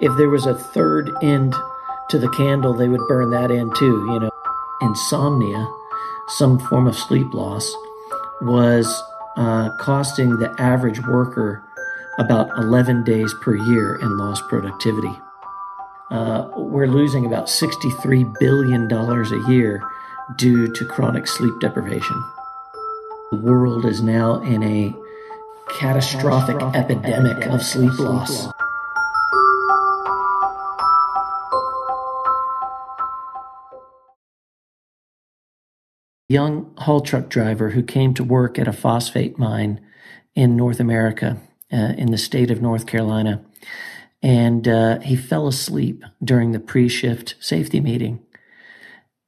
if there was a third end to the candle, they would burn that end too. You know, insomnia, some form of sleep loss, was uh, costing the average worker about 11 days per year in lost productivity. Uh, we're losing about $63 billion a year due to chronic sleep deprivation. The world is now in a catastrophic, catastrophic epidemic, epidemic, of sleep, sleep loss. loss. Young haul truck driver who came to work at a phosphate mine in North America, uh, in the state of North Carolina. And uh, he fell asleep during the pre shift safety meeting.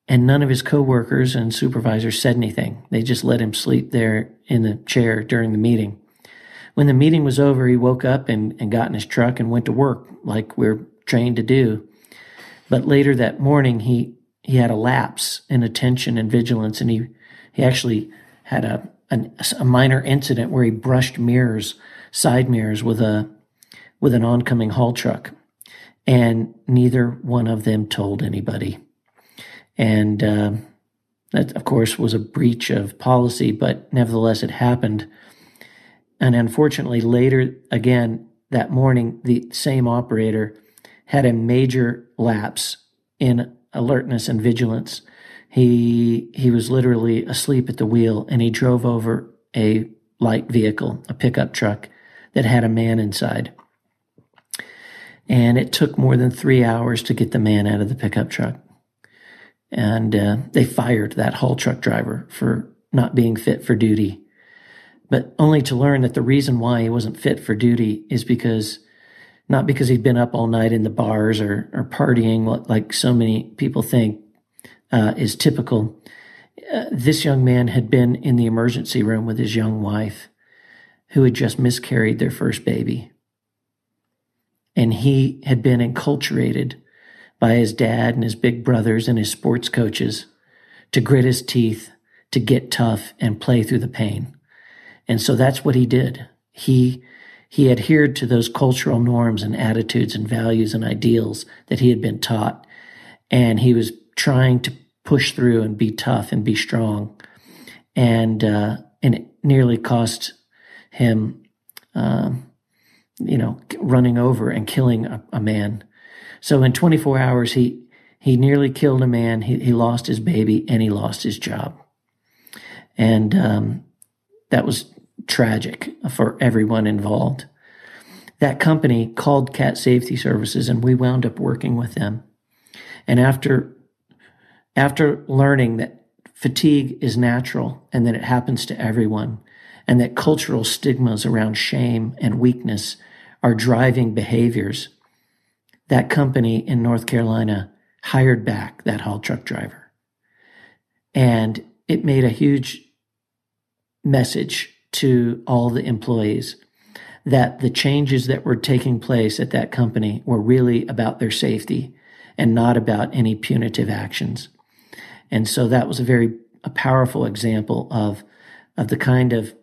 And none of his coworkers and supervisors said anything. They just let him sleep there in the chair during the meeting. When the meeting was over, he woke up and, and got in his truck and went to work like we're trained to do. But later that morning, he he had a lapse in attention and vigilance, and he he actually had a an, a minor incident where he brushed mirrors, side mirrors, with a with an oncoming haul truck, and neither one of them told anybody, and uh, that of course was a breach of policy, but nevertheless it happened. And unfortunately, later again that morning, the same operator had a major lapse in alertness and vigilance. He he was literally asleep at the wheel and he drove over a light vehicle, a pickup truck that had a man inside. And it took more than three hours to get the man out of the pickup truck. And uh, they fired that haul truck driver for not being fit for duty. But only to learn that the reason why he wasn't fit for duty is because not because he'd been up all night in the bars or, or partying like so many people think uh, is typical. Uh, this young man had been in the emergency room with his young wife who had just miscarried their first baby. And he had been enculturated by his dad and his big brothers and his sports coaches to grit his teeth, to get tough and play through the pain. And so that's what he did. He he adhered to those cultural norms and attitudes and values and ideals that he had been taught. And he was trying to push through and be tough and be strong. And, uh, and it nearly cost him, um, you know, running over and killing a, a, man. So in 24 hours, he, he nearly killed a man. He, he lost his baby and he lost his job. And, um, that was tragic for everyone involved. That company called Cat Safety Services and we wound up working with them. And after, after learning that fatigue is natural and that it happens to everyone and that cultural stigmas around shame and weakness are driving behaviors, that company in North Carolina hired back that haul truck driver. And it made a huge message to all the employees that the changes that were taking place at that company were really about their safety and not about any punitive actions. And so that was a very a powerful example of, of the kind of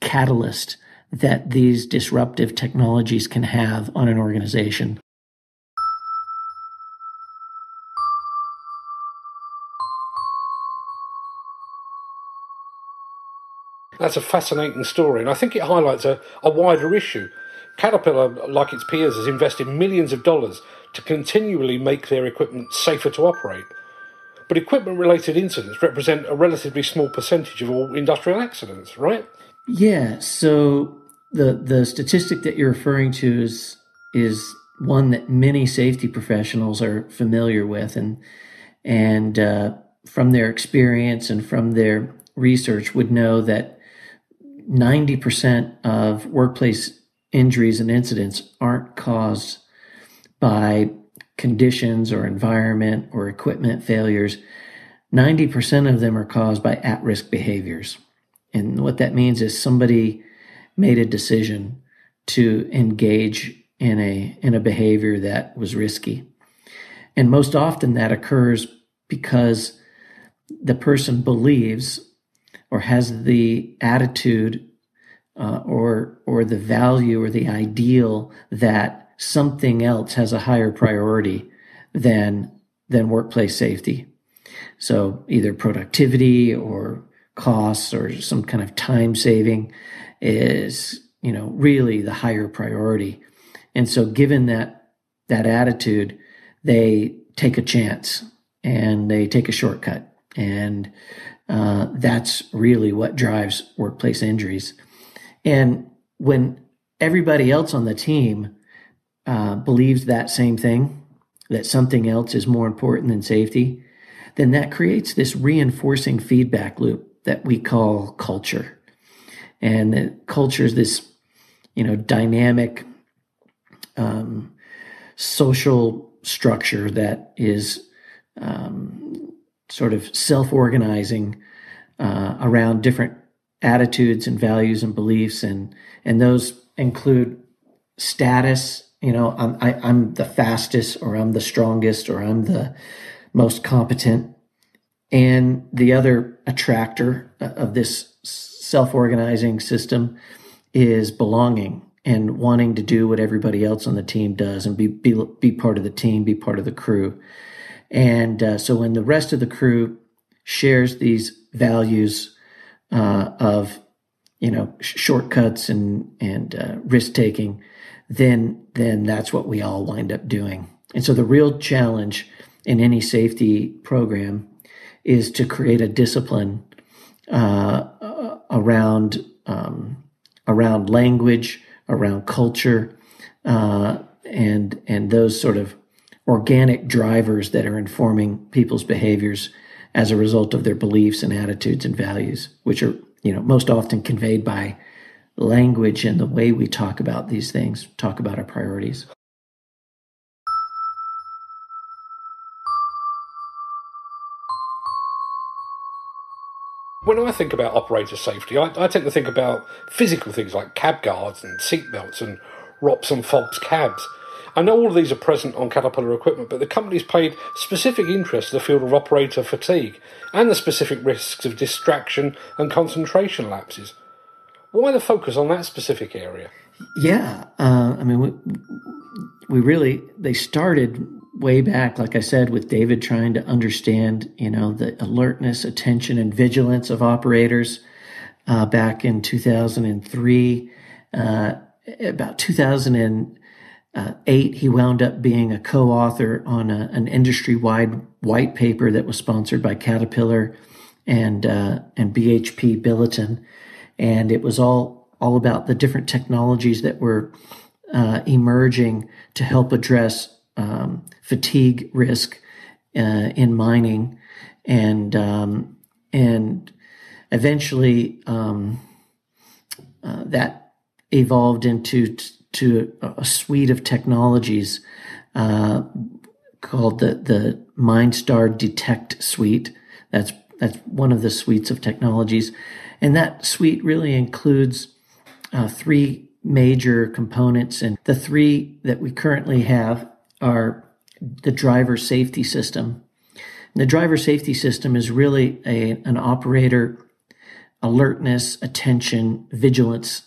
catalyst that these disruptive technologies can have on an organization. That's a fascinating story, and I think it highlights a, a wider issue. Caterpillar, like its peers, has invested millions of dollars to continually make their equipment safer to operate. But equipment related incidents represent a relatively small percentage of all industrial accidents, right? Yeah. So the the statistic that you're referring to is is one that many safety professionals are familiar with, and and uh, from their experience and from their research would know that 90% of workplace injuries and incidents aren't caused by conditions or environment or equipment failures. 90% of them are caused by at risk behaviors. And what that means is somebody made a decision to engage in a, in a behavior that was risky. And most often that occurs because the person believes or has the attitude uh, or or the value or the ideal that something else has a higher priority than than workplace safety. So either productivity or costs or some kind of time saving is, you know, really the higher priority. And so given that that attitude, they take a chance and they take a shortcut. And uh, that's really what drives workplace injuries. And when everybody else on the team uh, believes that same thing, that something else is more important than safety, then that creates this reinforcing feedback loop that we call culture. And culture is this, you know, dynamic um, social structure that is um, sort of self-organizing uh, around different attitudes and values and beliefs, and and those include status. You know, I'm I, am i am the fastest, or I'm the strongest, or I'm the most competent. And the other attractor of this self-organizing system is belonging and wanting to do what everybody else on the team does and be be, be part of the team, be part of the crew. And uh, so when the rest of the crew shares these values uh, of you know sh- shortcuts and and uh, risk taking, then then that's what we all wind up doing. And so the real challenge in any safety program is to create a discipline uh, around um, around language, around culture, uh, and and those sort of organic drivers that are informing people's behaviors as a result of their beliefs and attitudes and values, which are you know most often conveyed by language and the way we talk about these things, talk about our priorities. When I think about operator safety, I, I, tend to think about physical things like cab guards and seatbelts and ROPS and FOPS cabs. I know all of these are present on Caterpillar equipment, but the company's paid specific interest to the field of operator fatigue and the specific risks of distraction and concentration lapses. Why the focus on that specific area? Yeah, uh, I mean, we, we really they started way back, like I said, with David trying to understand, you know, the alertness, attention, and vigilance of operators uh, back in 2003. Uh, about 2008, he wound up being a co-author on a, an industry-wide white paper that was sponsored by Caterpillar and uh, and BHP Billiton, and it was all all about the different technologies that were uh, emerging to help address um, fatigue risk uh, in mining, and um, and eventually um, uh, that evolved into to a suite of technologies uh, called the the MineStar Detect suite. That's that's one of the suites of technologies, and that suite really includes uh, three major components, and the three that we currently have are the driver safety system. the driver safety system is really a, an operator alertness, attention, vigilance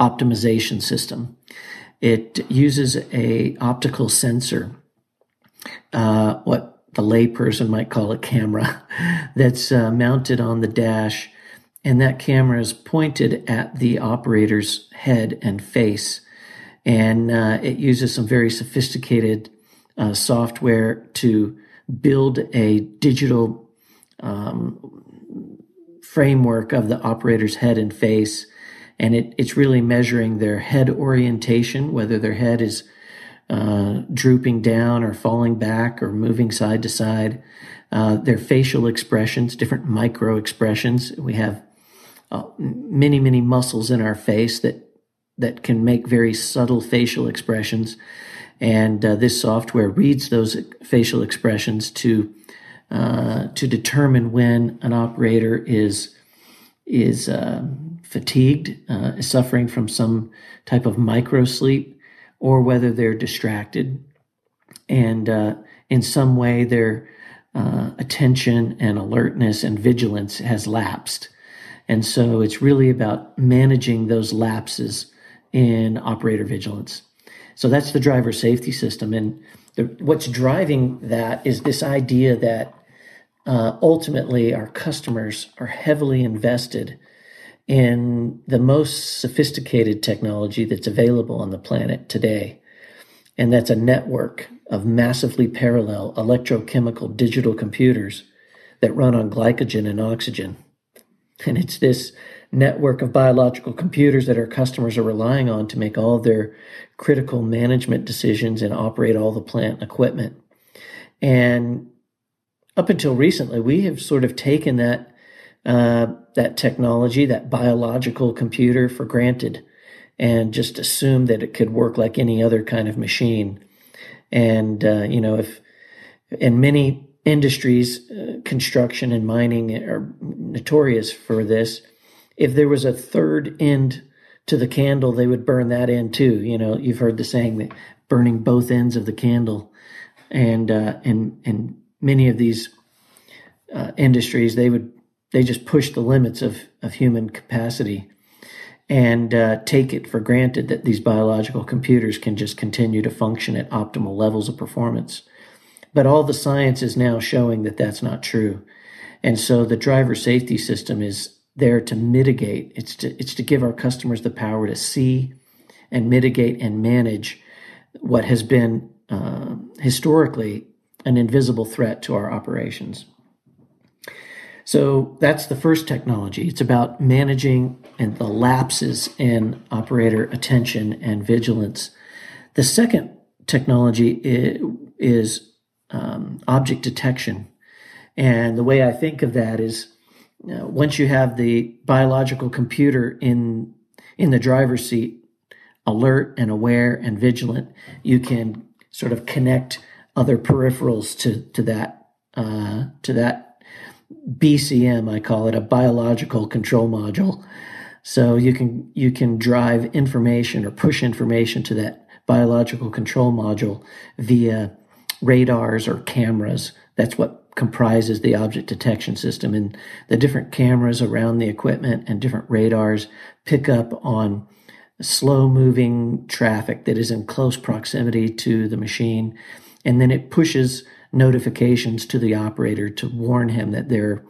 optimization system. It uses a optical sensor, uh, what the layperson might call a camera, that's uh, mounted on the dash, and that camera is pointed at the operator's head and face and uh, it uses some very sophisticated uh, software to build a digital um, framework of the operator's head and face. And it, it's really measuring their head orientation, whether their head is uh, drooping down or falling back or moving side to side. Uh, their facial expressions, different micro expressions. We have uh, many, many muscles in our face that that can make very subtle facial expressions. And uh, this software reads those facial expressions to uh, to determine when an operator is is uh, fatigued, uh, is suffering from some type of micro sleep, or whether they're distracted, and uh, in some way their uh, attention and alertness and vigilance has lapsed. And so it's really about managing those lapses in operator vigilance. So that's the driver safety system. And the, what's driving that is this idea that uh, ultimately our customers are heavily invested in the most sophisticated technology that's available on the planet today. And that's a network of massively parallel electrochemical digital computers that run on glycogen and oxygen. And it's this network of biological computers that our customers are relying on to make all their critical management decisions and operate all the plant equipment. And up until recently, we have sort of taken that uh, that technology, that biological computer, for granted, and just assumed that it could work like any other kind of machine. And uh, you know, if in many industries, uh, construction and mining are notorious for this. If there was a third end to the candle, they would burn that end too. You know, you've heard the saying that burning both ends of the candle, and uh, and and many of these uh, industries, they would they just push the limits of of human capacity and uh, take it for granted that these biological computers can just continue to function at optimal levels of performance. But all the science is now showing that that's not true. And so the driver safety system is there to mitigate. It's to, it's to give our customers the power to see and mitigate and manage what has been uh, historically an invisible threat to our operations. So that's the first technology. It's about managing and the lapses in operator attention and vigilance. The second technology is um, object detection. And the way I think of that is you know, once you have the biological computer in in the driver's seat, alert and aware and vigilant, you can sort of connect other peripherals to to that uh, to that BCM. I call it a biological control module. So you can you can drive information or push information to that biological control module via radars or cameras. That's what comprises the object detection system. And the different cameras around the equipment and different radars pick up on slow moving traffic that is in close proximity to the machine. And then it pushes notifications to the operator to warn him that there,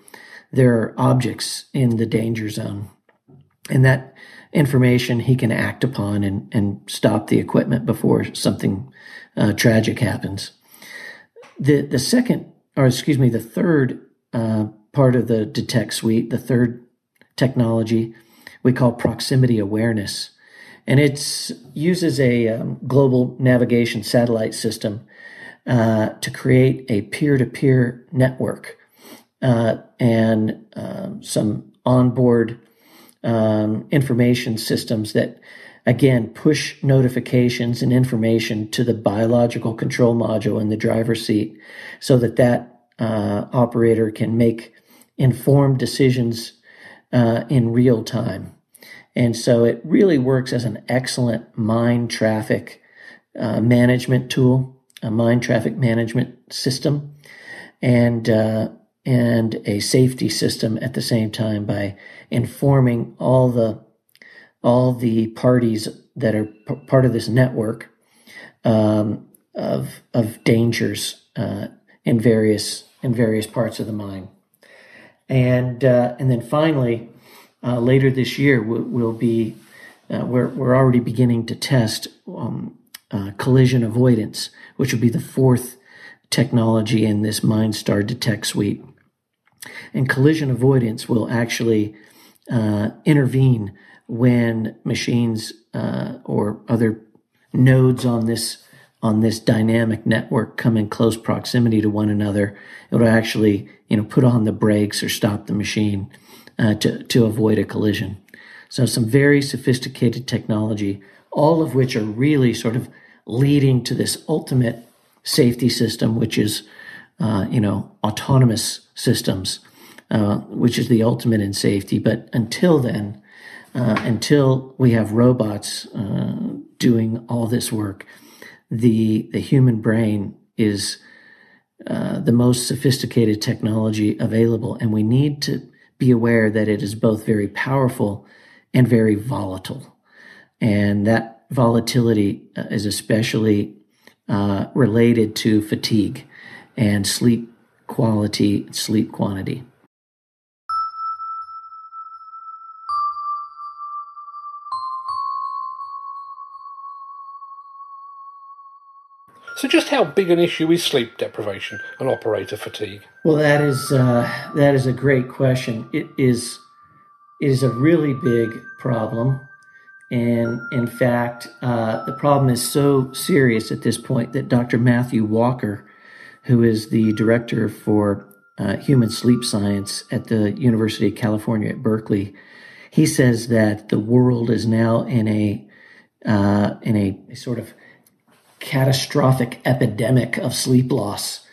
there are objects in the danger zone. And that information he can act upon and, and stop the equipment before something uh, tragic happens. The the second, or excuse me, the third uh, part of the detect suite, the third technology, we call proximity awareness, and it uses a um, global navigation satellite system uh, to create a peer-to-peer network uh, and um, some onboard um, information systems that again, push notifications and information to the biological control module in the driver's seat so that that uh, operator can make informed decisions uh, in real time. And so it really works as an excellent mine traffic uh, management tool, a mine traffic management system, and uh, and a safety system at the same time by informing all the all the parties that are p- part of this network um, of of dangers uh, in various in various parts of the mine, and uh, and then finally uh, later this year we'll, we'll be uh, we're we're already beginning to test um, uh, collision avoidance, which would be the fourth technology in this MineStar Detect suite, and collision avoidance will actually uh, intervene when machines uh, or other nodes on this on this dynamic network come in close proximity to one another, it'll actually you know put on the brakes or stop the machine uh, to to avoid a collision. So some very sophisticated technology, all of which are really sort of leading to this ultimate safety system, which is uh, you know autonomous systems, uh, which is the ultimate in safety. But until then, uh, until we have robots uh, doing all this work, the the human brain is uh, the most sophisticated technology available, and we need to be aware that it is both very powerful and very volatile, and that volatility uh, is especially uh, related to fatigue and sleep quality, sleep quantity. So, just how big an issue is sleep deprivation and operator fatigue? Well, that is uh, that is a great question. It is it is a really big problem, and in fact, uh, the problem is so serious at this point that Dr. Matthew Walker, who is the director for uh, human sleep science at the University of California at Berkeley, he says that the world is now in a uh, in a, sort of catastrophic epidemic of sleep loss.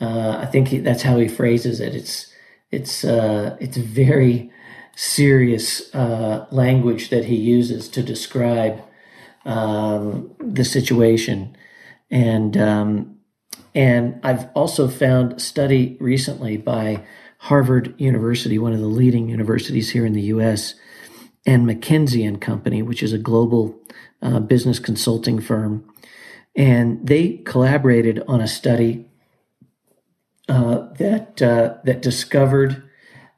Uh, I think he, that's how he phrases it. It's it's uh, it's very serious uh, language that he uses to describe um, the situation, and um, and I've also found study recently by Harvard University, one of the leading universities here in the U.S., and McKinsey and Company, which is a global uh, business consulting firm and they collaborated on a study uh, that uh, that discovered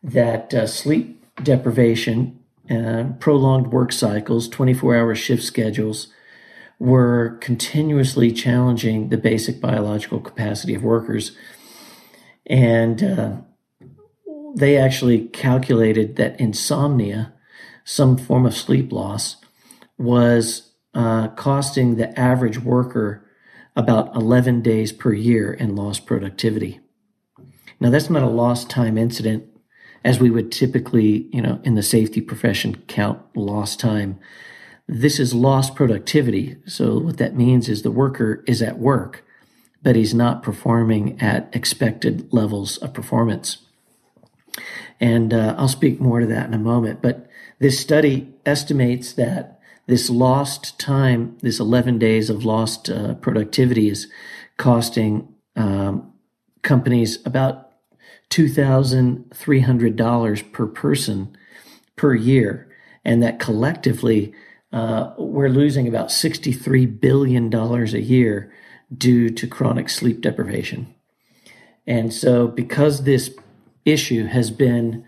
that uh, sleep deprivation, uh, prolonged work cycles, 24-hour shift schedules, were continuously challenging the basic biological capacity of workers, and uh, they actually calculated that insomnia, some form of sleep loss, was uh, costing the average worker about 11 days per year in lost productivity. Now, that's not a lost time incident as we would typically, you know, in the safety profession count lost time. This is lost productivity. So, what that means is the worker is at work, but he's not performing at expected levels of performance. And uh, I'll speak more to that in a moment. But this study estimates that this lost time, this 11 days of lost uh, productivity is costing um, companies about $2,300 per person per year. And that collectively, uh, we're losing about $63 billion a year due to chronic sleep deprivation. And so, because this issue has been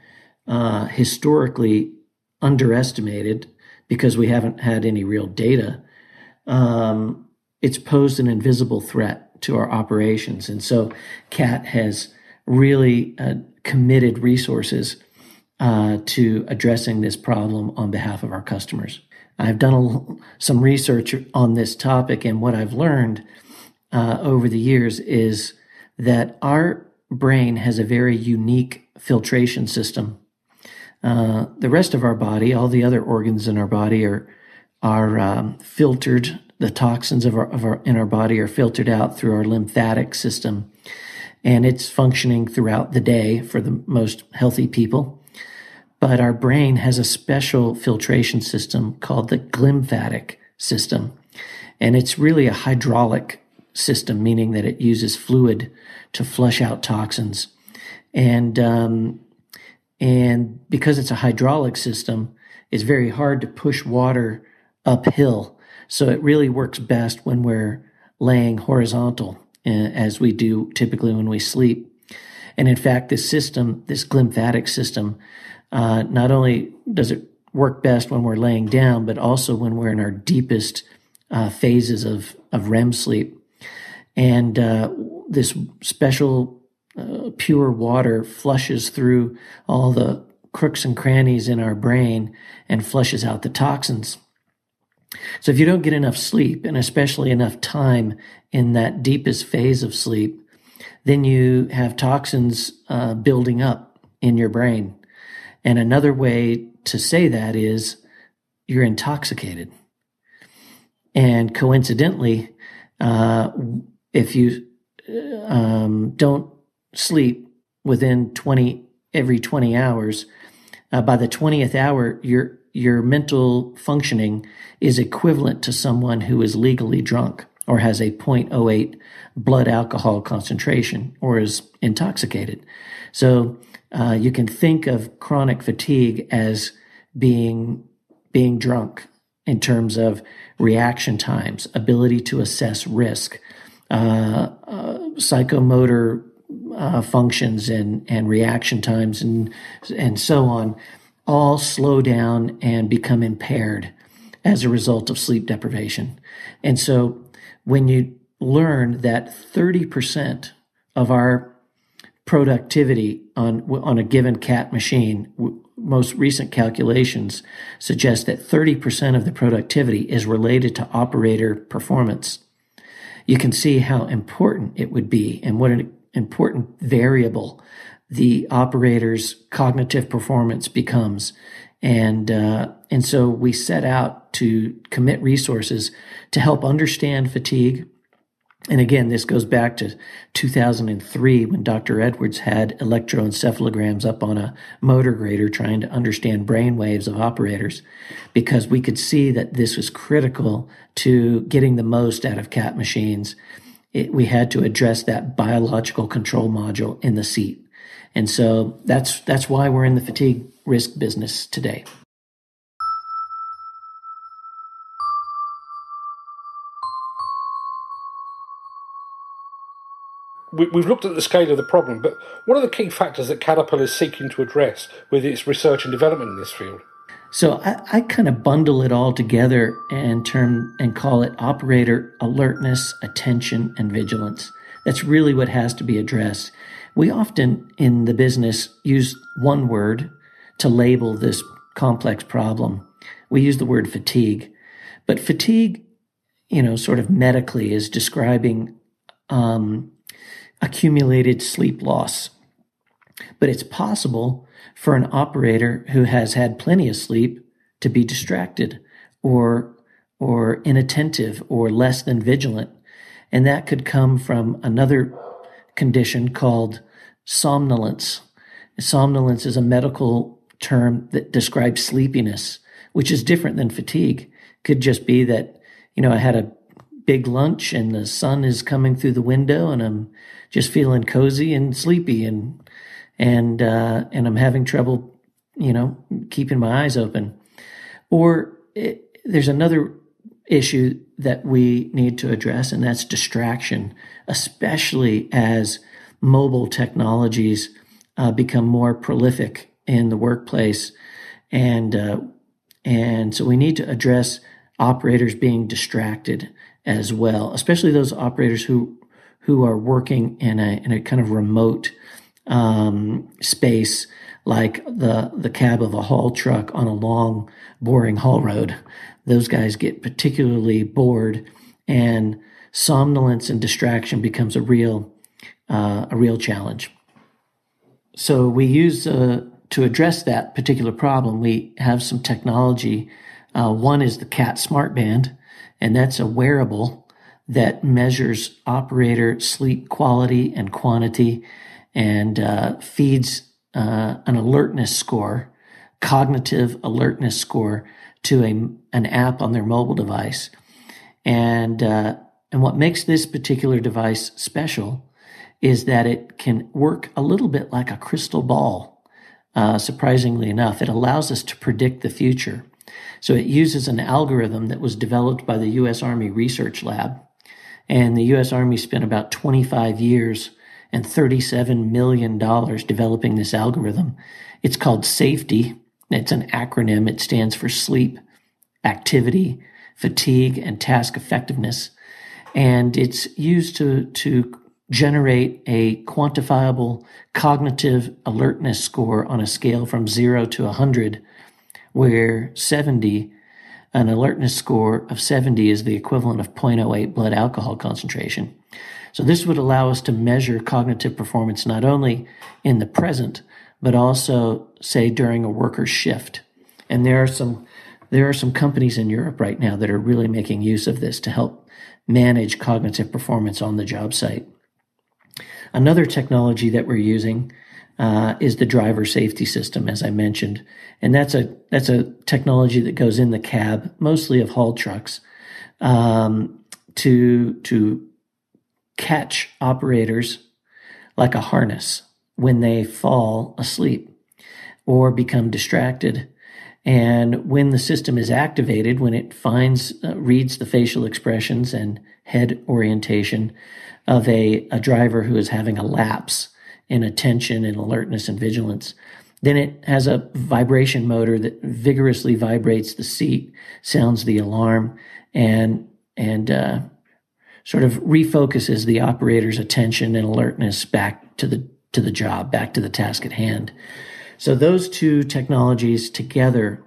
uh, historically underestimated, because we haven't had any real data, um, it's posed an invisible threat to our operations. And so CAT has really uh, committed resources uh, to addressing this problem on behalf of our customers. I've done a, some research on this topic, and what I've learned uh, over the years is that our brain has a very unique filtration system uh, the rest of our body, all the other organs in our body are are um, filtered. The toxins of our, of our in our body are filtered out through our lymphatic system, and it's functioning throughout the day for the most healthy people. But our brain has a special filtration system called the glymphatic system, and it's really a hydraulic system, meaning that it uses fluid to flush out toxins. And um, and because it's a hydraulic system, it's very hard to push water uphill. So it really works best when we're laying horizontal, as we do typically when we sleep. And in fact, this system, this glymphatic system, uh, not only does it work best when we're laying down, but also when we're in our deepest uh, phases of, of REM sleep. And uh, this special uh, pure water flushes through all the crooks and crannies in our brain and flushes out the toxins. So if you don't get enough sleep and especially enough time in that deepest phase of sleep, then you have toxins uh, building up in your brain. And another way to say that is you're intoxicated. And coincidentally, uh, if you uh, um, don't sleep within 20 every 20 hours uh, by the 20th hour your your mental functioning is equivalent to someone who is legally drunk or has a 0.08 blood alcohol concentration or is intoxicated. So uh, you can think of chronic fatigue as being being drunk in terms of reaction times, ability to assess risk, uh, uh, psychomotor uh, functions and, and reaction times and, and so on all slow down and become impaired as a result of sleep deprivation. And so when you learn that 30% of our productivity on, on a given cat machine, most recent calculations suggest that 30% of the productivity is related to operator performance. You can see how important it would be and what an important variable the operator's cognitive performance becomes. And, uh, and so we set out to commit resources to help understand fatigue. And again, this goes back to 2003 when Dr. Edwards had electroencephalograms up on a motor grader trying to understand brain waves of operators because we could see that this was critical to getting the most out of CAT machines. It, we had to address that biological control module in the seat. And so that's that's why we're in the fatigue risk business today. We've looked at the scale of the problem, but what are the key factors that Caterpillar is seeking to address with its research and development in this field? So I, I kind of bundle it all together and term and call it operator alertness, attention, and vigilance. That's really what has to be addressed. We often in the business use one word to label this complex problem. We use the word fatigue, but fatigue, you know, sort of medically is describing um, accumulated sleep loss. But it's possible for an operator who has had plenty of sleep to be distracted or or inattentive or less than vigilant. And that could come from another condition called somnolence. Somnolence is a medical term that describes sleepiness, which is different than fatigue. Could just be that, you know, I had a big lunch and the sun is coming through the window and I'm just feeling cozy and sleepy and and uh, and I'm having trouble, you know, keeping my eyes open. Or it, there's another issue that we need to address, and that's distraction, especially as mobile technologies uh, become more prolific in the workplace, and uh, and so we need to address operators being distracted as well, especially those operators who who are working in a in a kind of remote um, space like the the cab of a haul truck on a long boring haul road. Those guys get particularly bored, and somnolence and distraction becomes a real uh, a real challenge. So we use uh, to address that particular problem. We have some technology. Uh, one is the CAT SmartBand, and that's a wearable that measures operator sleep quality and quantity, and uh, feeds uh, an alertness score, cognitive alertness score, to a, an app on their mobile device. And uh, and what makes this particular device special is that it can work a little bit like a crystal ball. Uh, surprisingly enough, it allows us to predict the future. So it uses an algorithm that was developed by the U.S. Army Research Lab. And the U.S. Army spent about 25 years and $37 million developing this algorithm. It's called SAFTE. It's an acronym. It stands for sleep, activity, fatigue, and task effectiveness. And it's used to, to generate a quantifiable cognitive alertness score on a scale from zero to 100, where 70, an alertness score of 70 is the equivalent of 0.08 blood alcohol concentration. So this would allow us to measure cognitive performance not only in the present, but also say during a worker's shift. And there are some there are some companies in Europe right now that are really making use of this to help manage cognitive performance on the job site. Another technology that we're using uh, is the driver safety system, as I mentioned, and that's a that's a technology that goes in the cab, mostly of haul trucks, um, to to catch operators like a harness when they fall asleep or become distracted, And when the system is activated, when it finds, uh, reads the facial expressions and head orientation of a, a driver who is having a lapse in attention and alertness and vigilance, then it has a vibration motor that vigorously vibrates the seat, sounds the alarm, and and uh, sort of refocuses the operator's attention and alertness back to the to the job, back to the task at hand. So those two technologies together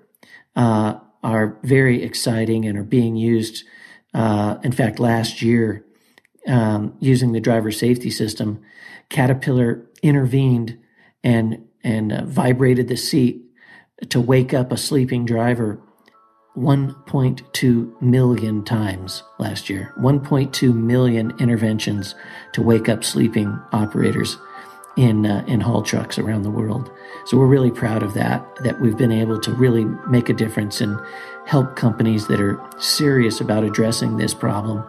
uh, are very exciting and are being used. Uh, in fact, last year, um, using the driver safety system, Caterpillar intervened and and uh, vibrated the seat to wake up a sleeping driver 1.2 million times last year. 1.2 million interventions to wake up sleeping operators in uh, in haul trucks around the world. So we're really proud of that. That we've been able to really make a difference and help companies that are serious about addressing this problem.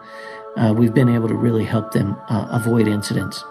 Uh, we've been able to really help them uh, avoid incidents.